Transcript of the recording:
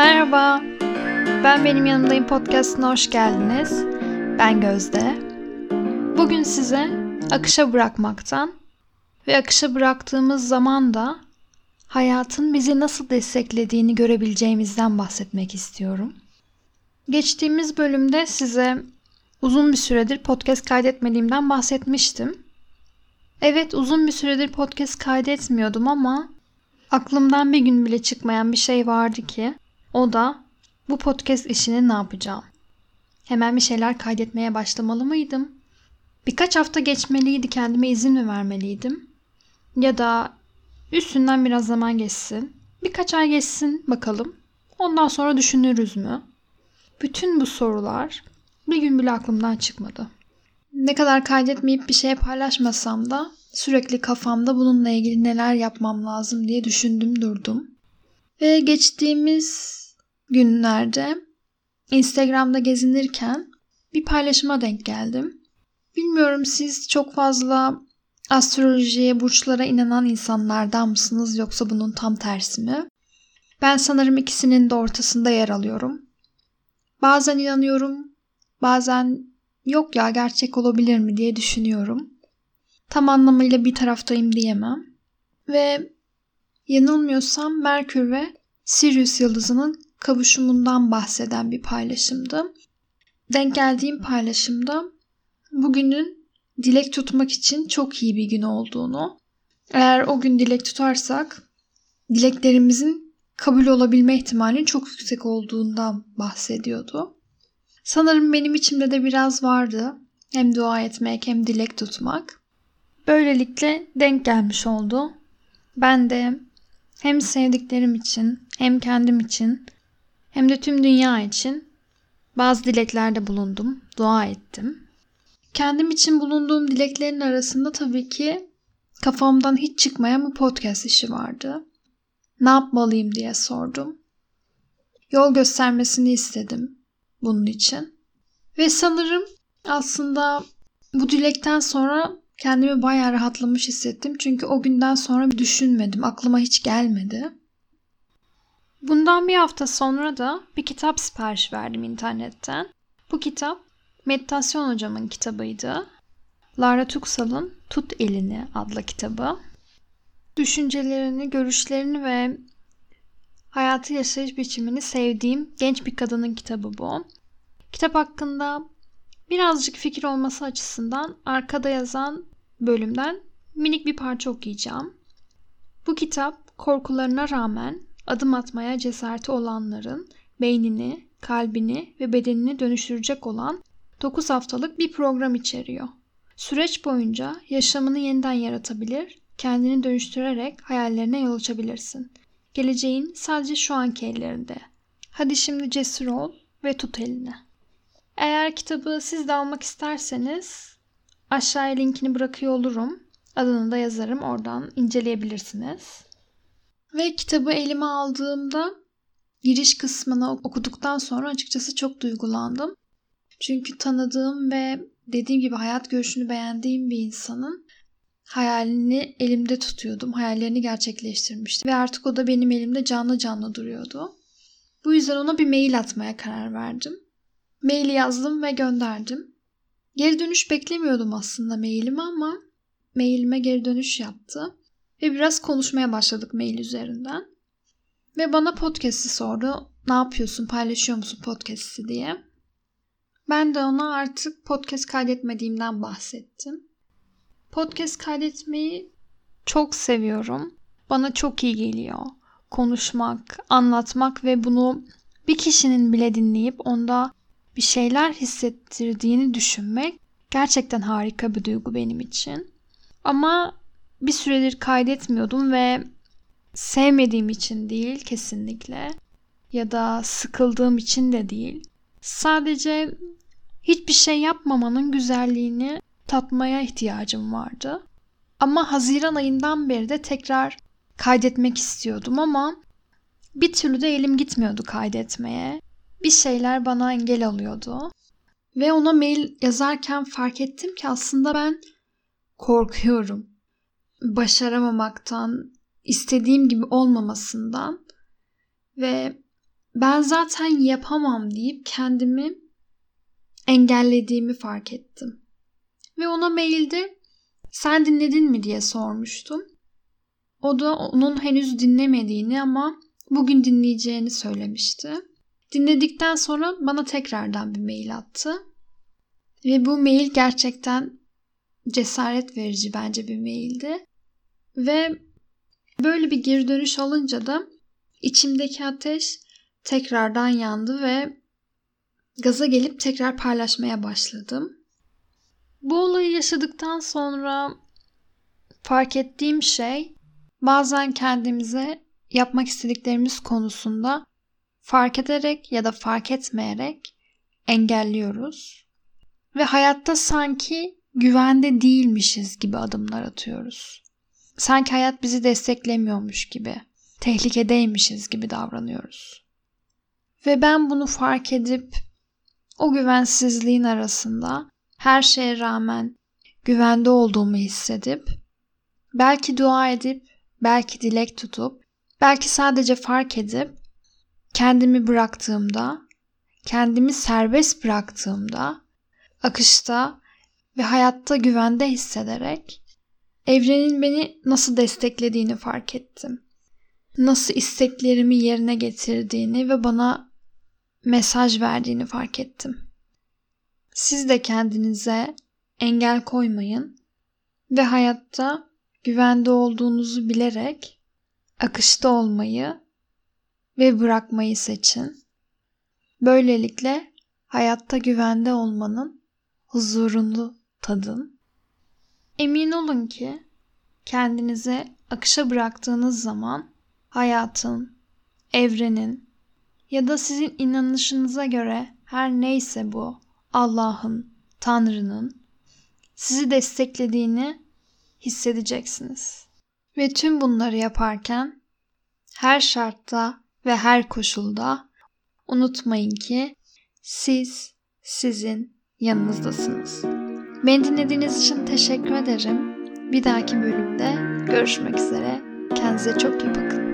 Merhaba, ben Benim Yanımdayım podcastına hoş geldiniz. Ben Gözde. Bugün size akışa bırakmaktan ve akışa bıraktığımız zaman da hayatın bizi nasıl desteklediğini görebileceğimizden bahsetmek istiyorum. Geçtiğimiz bölümde size uzun bir süredir podcast kaydetmediğimden bahsetmiştim. Evet uzun bir süredir podcast kaydetmiyordum ama aklımdan bir gün bile çıkmayan bir şey vardı ki o da bu podcast işini ne yapacağım? Hemen bir şeyler kaydetmeye başlamalı mıydım? Birkaç hafta geçmeliydi kendime izin mi vermeliydim? Ya da üstünden biraz zaman geçsin. Birkaç ay geçsin bakalım. Ondan sonra düşünürüz mü? Bütün bu sorular bir gün bile aklımdan çıkmadı. Ne kadar kaydetmeyip bir şey paylaşmasam da sürekli kafamda bununla ilgili neler yapmam lazım diye düşündüm durdum. Ve geçtiğimiz günlerde Instagram'da gezinirken bir paylaşıma denk geldim. Bilmiyorum siz çok fazla astrolojiye, burçlara inanan insanlardan mısınız yoksa bunun tam tersi mi? Ben sanırım ikisinin de ortasında yer alıyorum. Bazen inanıyorum, bazen yok ya gerçek olabilir mi diye düşünüyorum. Tam anlamıyla bir taraftayım diyemem. Ve yanılmıyorsam Merkür ve Sirius yıldızının kavuşumundan bahseden bir paylaşımdı. Denk geldiğim paylaşımda bugünün dilek tutmak için çok iyi bir gün olduğunu, eğer o gün dilek tutarsak dileklerimizin kabul olabilme ihtimalinin çok yüksek olduğundan bahsediyordu. Sanırım benim içimde de biraz vardı. Hem dua etmek hem dilek tutmak. Böylelikle denk gelmiş oldu. Ben de hem sevdiklerim için hem kendim için hem de tüm dünya için bazı dileklerde bulundum, dua ettim. Kendim için bulunduğum dileklerin arasında tabii ki kafamdan hiç çıkmayan bu podcast işi vardı. Ne yapmalıyım diye sordum. Yol göstermesini istedim bunun için. Ve sanırım aslında bu dilekten sonra kendimi bayağı rahatlamış hissettim. Çünkü o günden sonra düşünmedim. Aklıma hiç gelmedi. Bundan bir hafta sonra da bir kitap sipariş verdim internetten. Bu kitap meditasyon hocamın kitabıydı. Lara Tuksal'ın Tut Elini adlı kitabı. Düşüncelerini, görüşlerini ve hayatı yaşayış biçimini sevdiğim genç bir kadının kitabı bu. Kitap hakkında birazcık fikir olması açısından arkada yazan bölümden minik bir parça okuyacağım. Bu kitap korkularına rağmen adım atmaya cesareti olanların beynini, kalbini ve bedenini dönüştürecek olan 9 haftalık bir program içeriyor. Süreç boyunca yaşamını yeniden yaratabilir, kendini dönüştürerek hayallerine yol açabilirsin. Geleceğin sadece şu anki ellerinde. Hadi şimdi cesur ol ve tut elini. Eğer kitabı siz de almak isterseniz aşağıya linkini bırakıyor olurum. Adını da yazarım. Oradan inceleyebilirsiniz. Ve kitabı elime aldığımda giriş kısmını okuduktan sonra açıkçası çok duygulandım. Çünkü tanıdığım ve dediğim gibi hayat görüşünü beğendiğim bir insanın hayalini elimde tutuyordum. Hayallerini gerçekleştirmişti ve artık o da benim elimde canlı canlı duruyordu. Bu yüzden ona bir mail atmaya karar verdim. Maili yazdım ve gönderdim. Geri dönüş beklemiyordum aslında mailime ama mailime geri dönüş yaptı. Ve biraz konuşmaya başladık mail üzerinden. Ve bana podcast'i sordu. Ne yapıyorsun, paylaşıyor musun podcast'i diye. Ben de ona artık podcast kaydetmediğimden bahsettim. Podcast kaydetmeyi çok seviyorum. Bana çok iyi geliyor. Konuşmak, anlatmak ve bunu bir kişinin bile dinleyip onda bir şeyler hissettirdiğini düşünmek gerçekten harika bir duygu benim için. Ama bir süredir kaydetmiyordum ve sevmediğim için değil kesinlikle ya da sıkıldığım için de değil. Sadece hiçbir şey yapmamanın güzelliğini tatmaya ihtiyacım vardı. Ama Haziran ayından beri de tekrar kaydetmek istiyordum ama bir türlü de elim gitmiyordu kaydetmeye. Bir şeyler bana engel alıyordu. Ve ona mail yazarken fark ettim ki aslında ben korkuyorum başaramamaktan, istediğim gibi olmamasından ve ben zaten yapamam deyip kendimi engellediğimi fark ettim. Ve ona mailde sen dinledin mi diye sormuştum. O da onun henüz dinlemediğini ama bugün dinleyeceğini söylemişti. Dinledikten sonra bana tekrardan bir mail attı. Ve bu mail gerçekten cesaret verici bence bir maildi. Ve böyle bir geri dönüş alınca da içimdeki ateş tekrardan yandı ve gaza gelip tekrar paylaşmaya başladım. Bu olayı yaşadıktan sonra fark ettiğim şey bazen kendimize yapmak istediklerimiz konusunda fark ederek ya da fark etmeyerek engelliyoruz. Ve hayatta sanki güvende değilmişiz gibi adımlar atıyoruz. Sanki hayat bizi desteklemiyormuş gibi, tehlikedeymişiz gibi davranıyoruz. Ve ben bunu fark edip o güvensizliğin arasında her şeye rağmen güvende olduğumu hissedip belki dua edip, belki dilek tutup, belki sadece fark edip kendimi bıraktığımda, kendimi serbest bıraktığımda, akışta ve hayatta güvende hissederek evrenin beni nasıl desteklediğini fark ettim. Nasıl isteklerimi yerine getirdiğini ve bana mesaj verdiğini fark ettim. Siz de kendinize engel koymayın ve hayatta güvende olduğunuzu bilerek akışta olmayı ve bırakmayı seçin. Böylelikle hayatta güvende olmanın huzurunu tadın. Emin olun ki kendinize akışa bıraktığınız zaman hayatın, evrenin ya da sizin inanışınıza göre her neyse bu Allah'ın, Tanrı'nın sizi desteklediğini hissedeceksiniz. Ve tüm bunları yaparken her şartta ve her koşulda unutmayın ki siz sizin yanınızdasınız. Beni dinlediğiniz için teşekkür ederim. Bir dahaki bölümde görüşmek üzere. Kendinize çok iyi bakın.